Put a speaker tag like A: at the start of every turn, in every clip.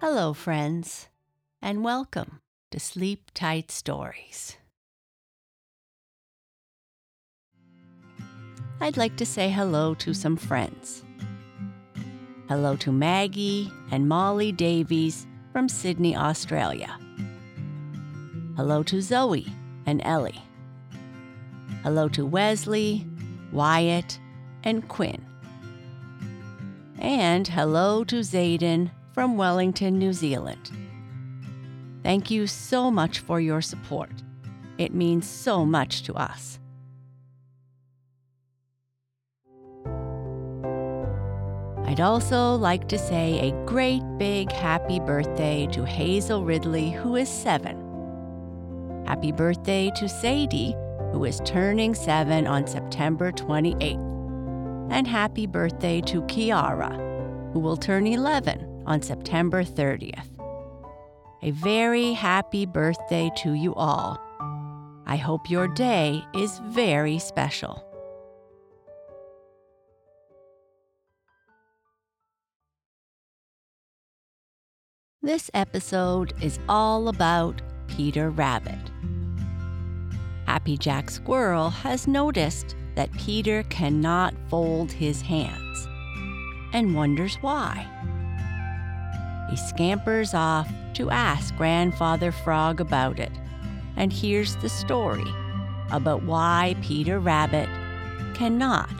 A: Hello, friends, and welcome to Sleep Tight Stories. I'd like to say hello to some friends. Hello to Maggie and Molly Davies from Sydney, Australia. Hello to Zoe and Ellie. Hello to Wesley, Wyatt, and Quinn. And hello to Zayden from Wellington, New Zealand. Thank you so much for your support. It means so much to us. I'd also like to say a great big happy birthday to Hazel Ridley, who is seven. Happy birthday to Sadie, who is turning seven on September 28th. And happy birthday to Kiara, who will turn 11 on September 30th. A very happy birthday to you all. I hope your day is very special. This episode is all about Peter Rabbit. Happy Jack Squirrel has noticed that Peter cannot fold his hands and wonders why. He scampers off to ask Grandfather Frog about it, and here's the story about why Peter Rabbit cannot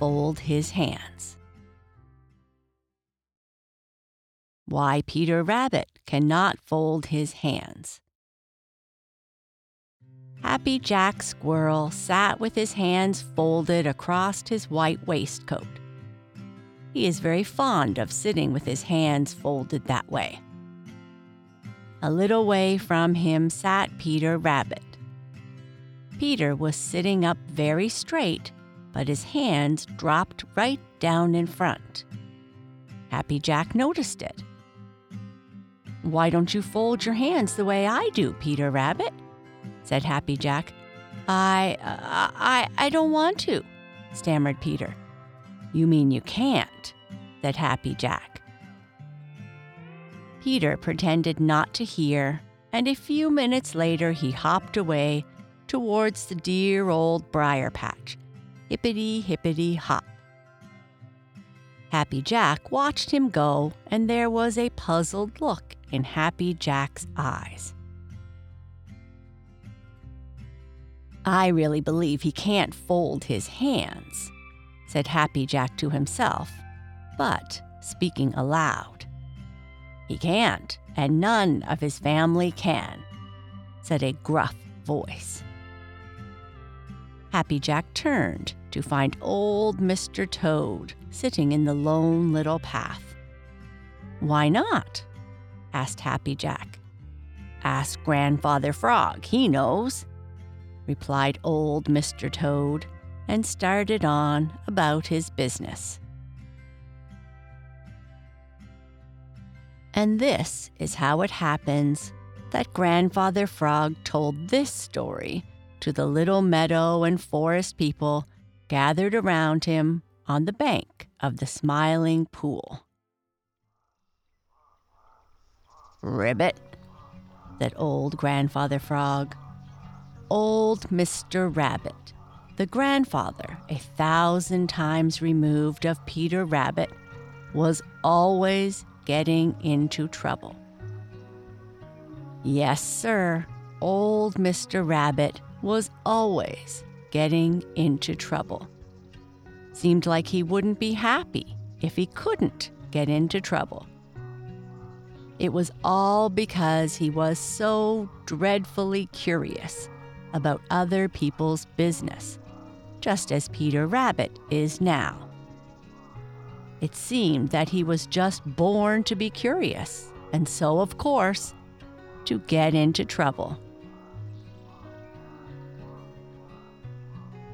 A: fold his hands. Why Peter Rabbit cannot fold his hands. Happy Jack Squirrel sat with his hands folded across his white waistcoat. He is very fond of sitting with his hands folded that way. A little way from him sat Peter Rabbit. Peter was sitting up very straight, but his hands dropped right down in front. Happy Jack noticed it. Why don't you fold your hands the way I do, Peter Rabbit? said Happy Jack. I, uh, I, I don't want to, stammered Peter. You mean you can't, said Happy Jack. Peter pretended not to hear, and a few minutes later he hopped away towards the dear old briar patch. Hippity, hippity, hop. Happy Jack watched him go, and there was a puzzled look in Happy Jack's eyes. I really believe he can't fold his hands, said Happy Jack to himself, but speaking aloud. He can't, and none of his family can, said a gruff voice. Happy Jack turned to find old Mr. Toad sitting in the lone little path. Why not? asked Happy Jack. Ask Grandfather Frog, he knows, replied old Mr. Toad and started on about his business. And this is how it happens that Grandfather Frog told this story to the little meadow and forest people gathered around him on the bank of the Smiling Pool. Ribbit, said old Grandfather Frog. Old Mr. Rabbit the grandfather, a thousand times removed of Peter Rabbit, was always getting into trouble. Yes, sir, old Mr. Rabbit was always getting into trouble. Seemed like he wouldn't be happy if he couldn't get into trouble. It was all because he was so dreadfully curious about other people's business just as Peter Rabbit is now. It seemed that he was just born to be curious, and so, of course, to get into trouble.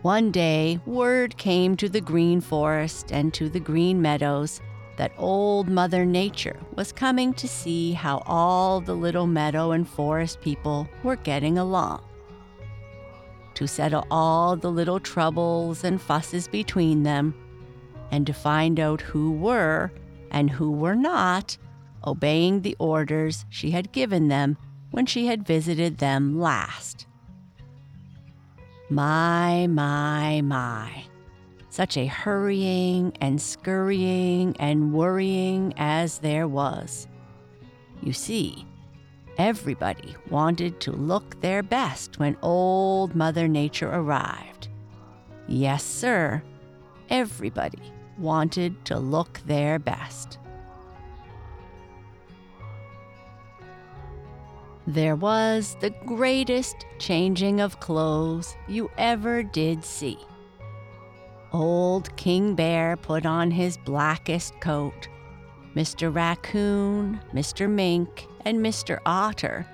A: One day, word came to the Green Forest and to the Green Meadows that Old Mother Nature was coming to see how all the little meadow and forest people were getting along to settle all the little troubles and fusses between them, and to find out who were and who were not obeying the orders she had given them when she had visited them last. My, my, my. Such a hurrying and scurrying and worrying as there was. You see, everybody wanted to look their best when Old Mother Nature arrived. Yes, sir, everybody wanted to look their best. There was the greatest changing of clothes you ever did see. Old King Bear put on his blackest coat. Mr. Raccoon, Mr. Mink, and Mr. Otter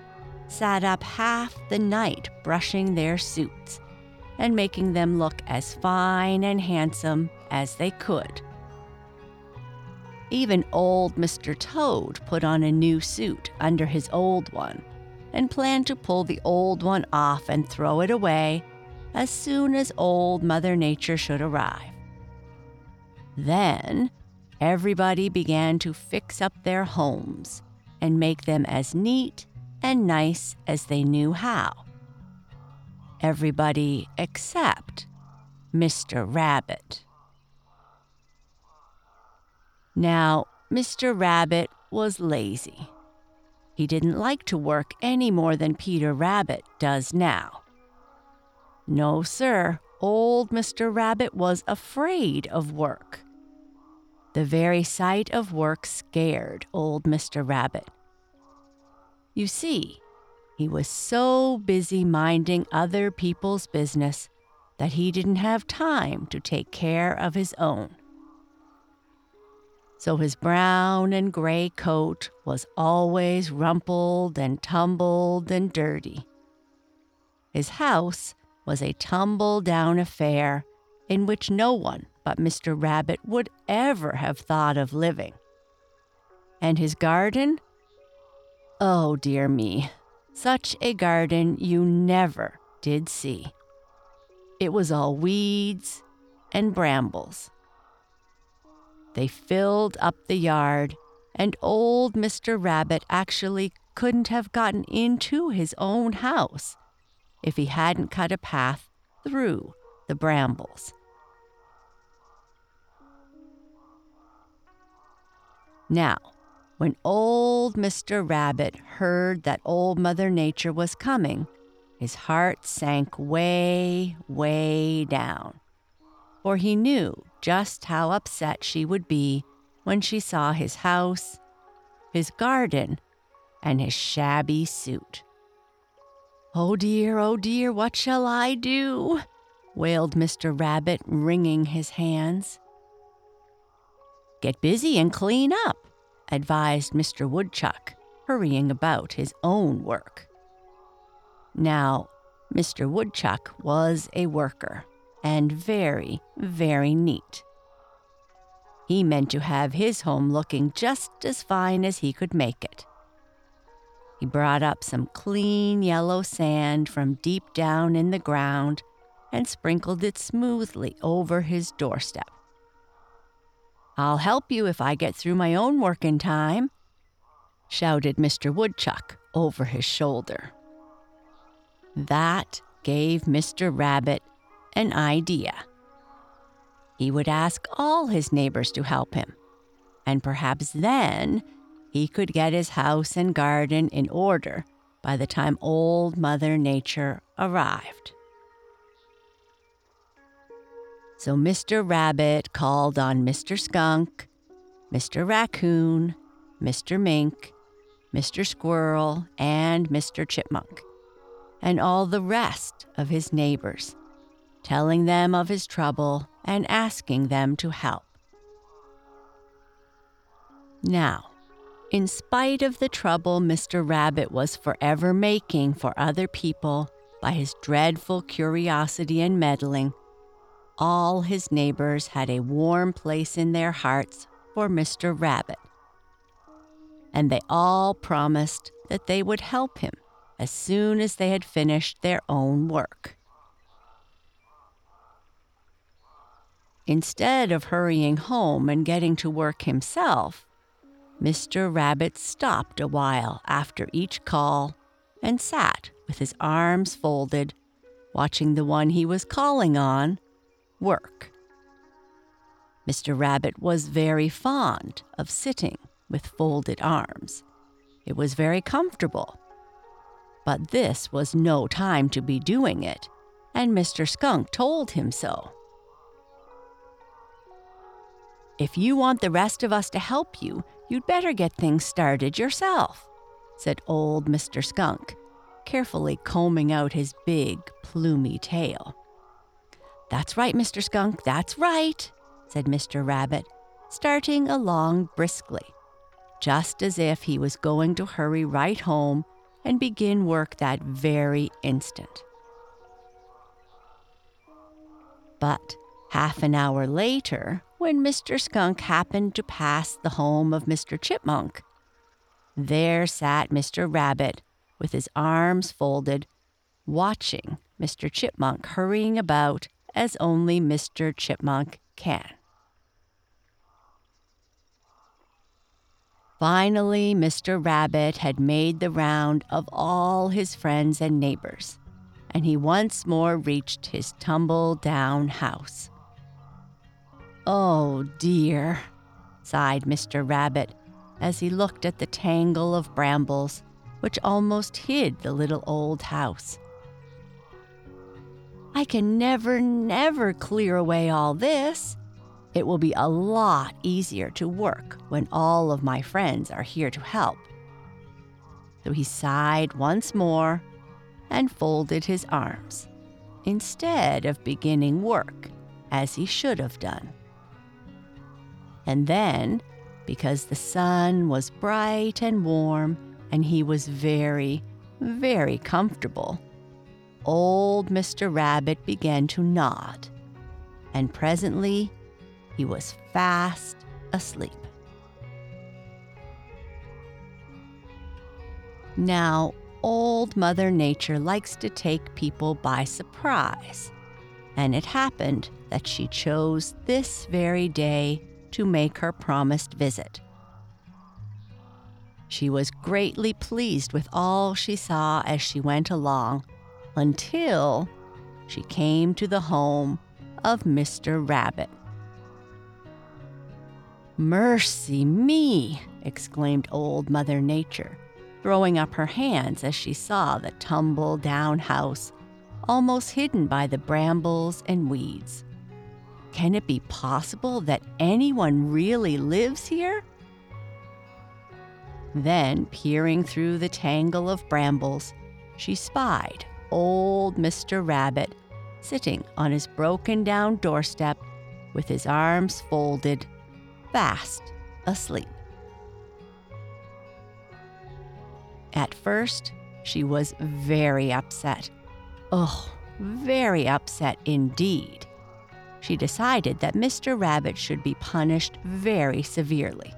A: sat up half the night brushing their suits and making them look as fine and handsome as they could. Even old Mr. Toad put on a new suit under his old one and planned to pull the old one off and throw it away as soon as old Mother Nature should arrive. Then everybody began to fix up their homes and make them as neat and nice as they knew how. Everybody except Mr. Rabbit. Now, Mr. Rabbit was lazy. He didn't like to work any more than Peter Rabbit does now. No, sir, old Mr. Rabbit was afraid of work. The very sight of work scared old Mr. Rabbit. You see, he was so busy minding other people's business that he didn't have time to take care of his own so his brown and gray coat was always rumpled and tumbled and dirty. His house was a tumble down affair in which no one but Mr. Rabbit would ever have thought of living. And his garden? Oh, dear me, such a garden you never did see. It was all weeds and brambles they filled up the yard, and old Mr. Rabbit actually couldn't have gotten into his own house if he hadn't cut a path through the brambles. Now, when old Mr. Rabbit heard that old Mother Nature was coming, his heart sank way, way down for he knew just how upset she would be when she saw his house, his garden, and his shabby suit. Oh dear, oh dear, what shall I do? wailed Mr. Rabbit, wringing his hands. Get busy and clean up, advised Mr. Woodchuck, hurrying about his own work. Now, Mr. Woodchuck was a worker and very, very neat. He meant to have his home looking just as fine as he could make it. He brought up some clean yellow sand from deep down in the ground and sprinkled it smoothly over his doorstep. I'll help you if I get through my own work in time, shouted Mr. Woodchuck over his shoulder. That gave Mr. Rabbit an idea. He would ask all his neighbors to help him, and perhaps then he could get his house and garden in order by the time Old Mother Nature arrived. So Mr. Rabbit called on Mr. Skunk, Mr. Raccoon, Mr. Mink, Mr. Squirrel, and Mr. Chipmunk, and all the rest of his neighbors telling them of his trouble and asking them to help. Now, in spite of the trouble Mr. Rabbit was forever making for other people by his dreadful curiosity and meddling, all his neighbors had a warm place in their hearts for Mr. Rabbit. And they all promised that they would help him as soon as they had finished their own work. Instead of hurrying home and getting to work himself, Mr. Rabbit stopped a while after each call and sat with his arms folded, watching the one he was calling on work. Mr. Rabbit was very fond of sitting with folded arms. It was very comfortable. But this was no time to be doing it, and Mr. Skunk told him so. If you want the rest of us to help you, you'd better get things started yourself, said old Mr. Skunk, carefully combing out his big, plumy tail. That's right, Mr. Skunk, that's right, said Mr. Rabbit, starting along briskly, just as if he was going to hurry right home and begin work that very instant. But half an hour later, when Mr. Skunk happened to pass the home of Mr. Chipmunk, there sat Mr. Rabbit with his arms folded, watching Mr. Chipmunk hurrying about as only Mr. Chipmunk can. Finally, Mr. Rabbit had made the round of all his friends and neighbors, and he once more reached his tumble down house. Oh dear, sighed Mr. Rabbit as he looked at the tangle of brambles which almost hid the little old house. I can never, never clear away all this. It will be a lot easier to work when all of my friends are here to help. So he sighed once more and folded his arms instead of beginning work as he should have done. And then, because the sun was bright and warm and he was very, very comfortable, old Mr. Rabbit began to nod, and presently he was fast asleep. Now, Old Mother Nature likes to take people by surprise, and it happened that she chose this very day to make her promised visit. She was greatly pleased with all she saw as she went along until she came to the home of Mr. Rabbit. Mercy me! exclaimed Old Mother Nature, throwing up her hands as she saw the tumble down house, almost hidden by the brambles and weeds. Can it be possible that anyone really lives here? Then, peering through the tangle of brambles, she spied old Mr. Rabbit sitting on his broken down doorstep with his arms folded, fast asleep. At first, she was very upset. Oh, very upset indeed. She decided that Mr. Rabbit should be punished very severely.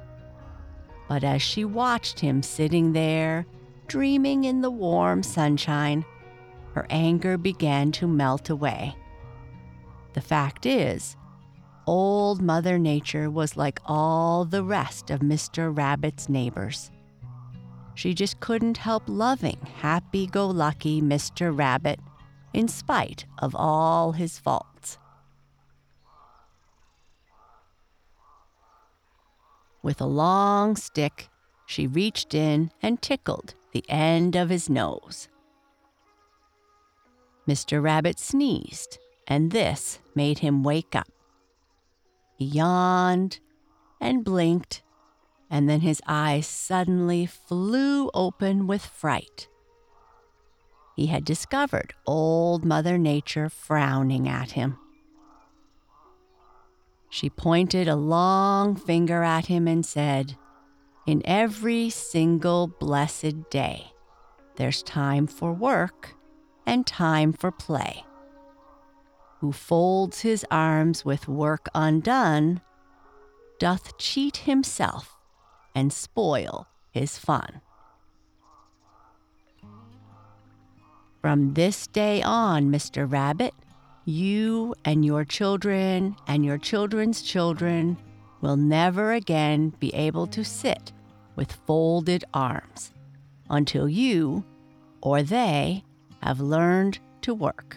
A: But as she watched him sitting there, dreaming in the warm sunshine, her anger began to melt away. The fact is, Old Mother Nature was like all the rest of Mr. Rabbit's neighbors. She just couldn't help loving happy go lucky Mr. Rabbit in spite of all his faults. With a long stick, she reached in and tickled the end of his nose. Mr. Rabbit sneezed, and this made him wake up. He yawned and blinked, and then his eyes suddenly flew open with fright. He had discovered Old Mother Nature frowning at him. She pointed a long finger at him and said, In every single blessed day, there's time for work and time for play. Who folds his arms with work undone doth cheat himself and spoil his fun. From this day on, Mr. Rabbit, you and your children and your children's children will never again be able to sit with folded arms until you or they have learned to work.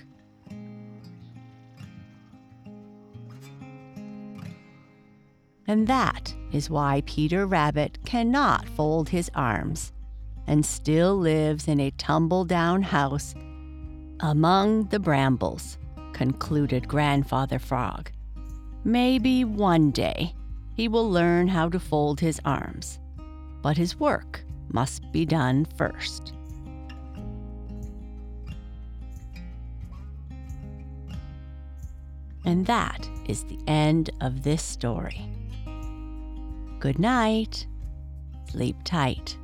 A: And that is why Peter Rabbit cannot fold his arms and still lives in a tumble down house among the brambles, concluded Grandfather Frog. Maybe one day he will learn how to fold his arms, but his work must be done first. And that is the end of this story. Good night. Sleep tight.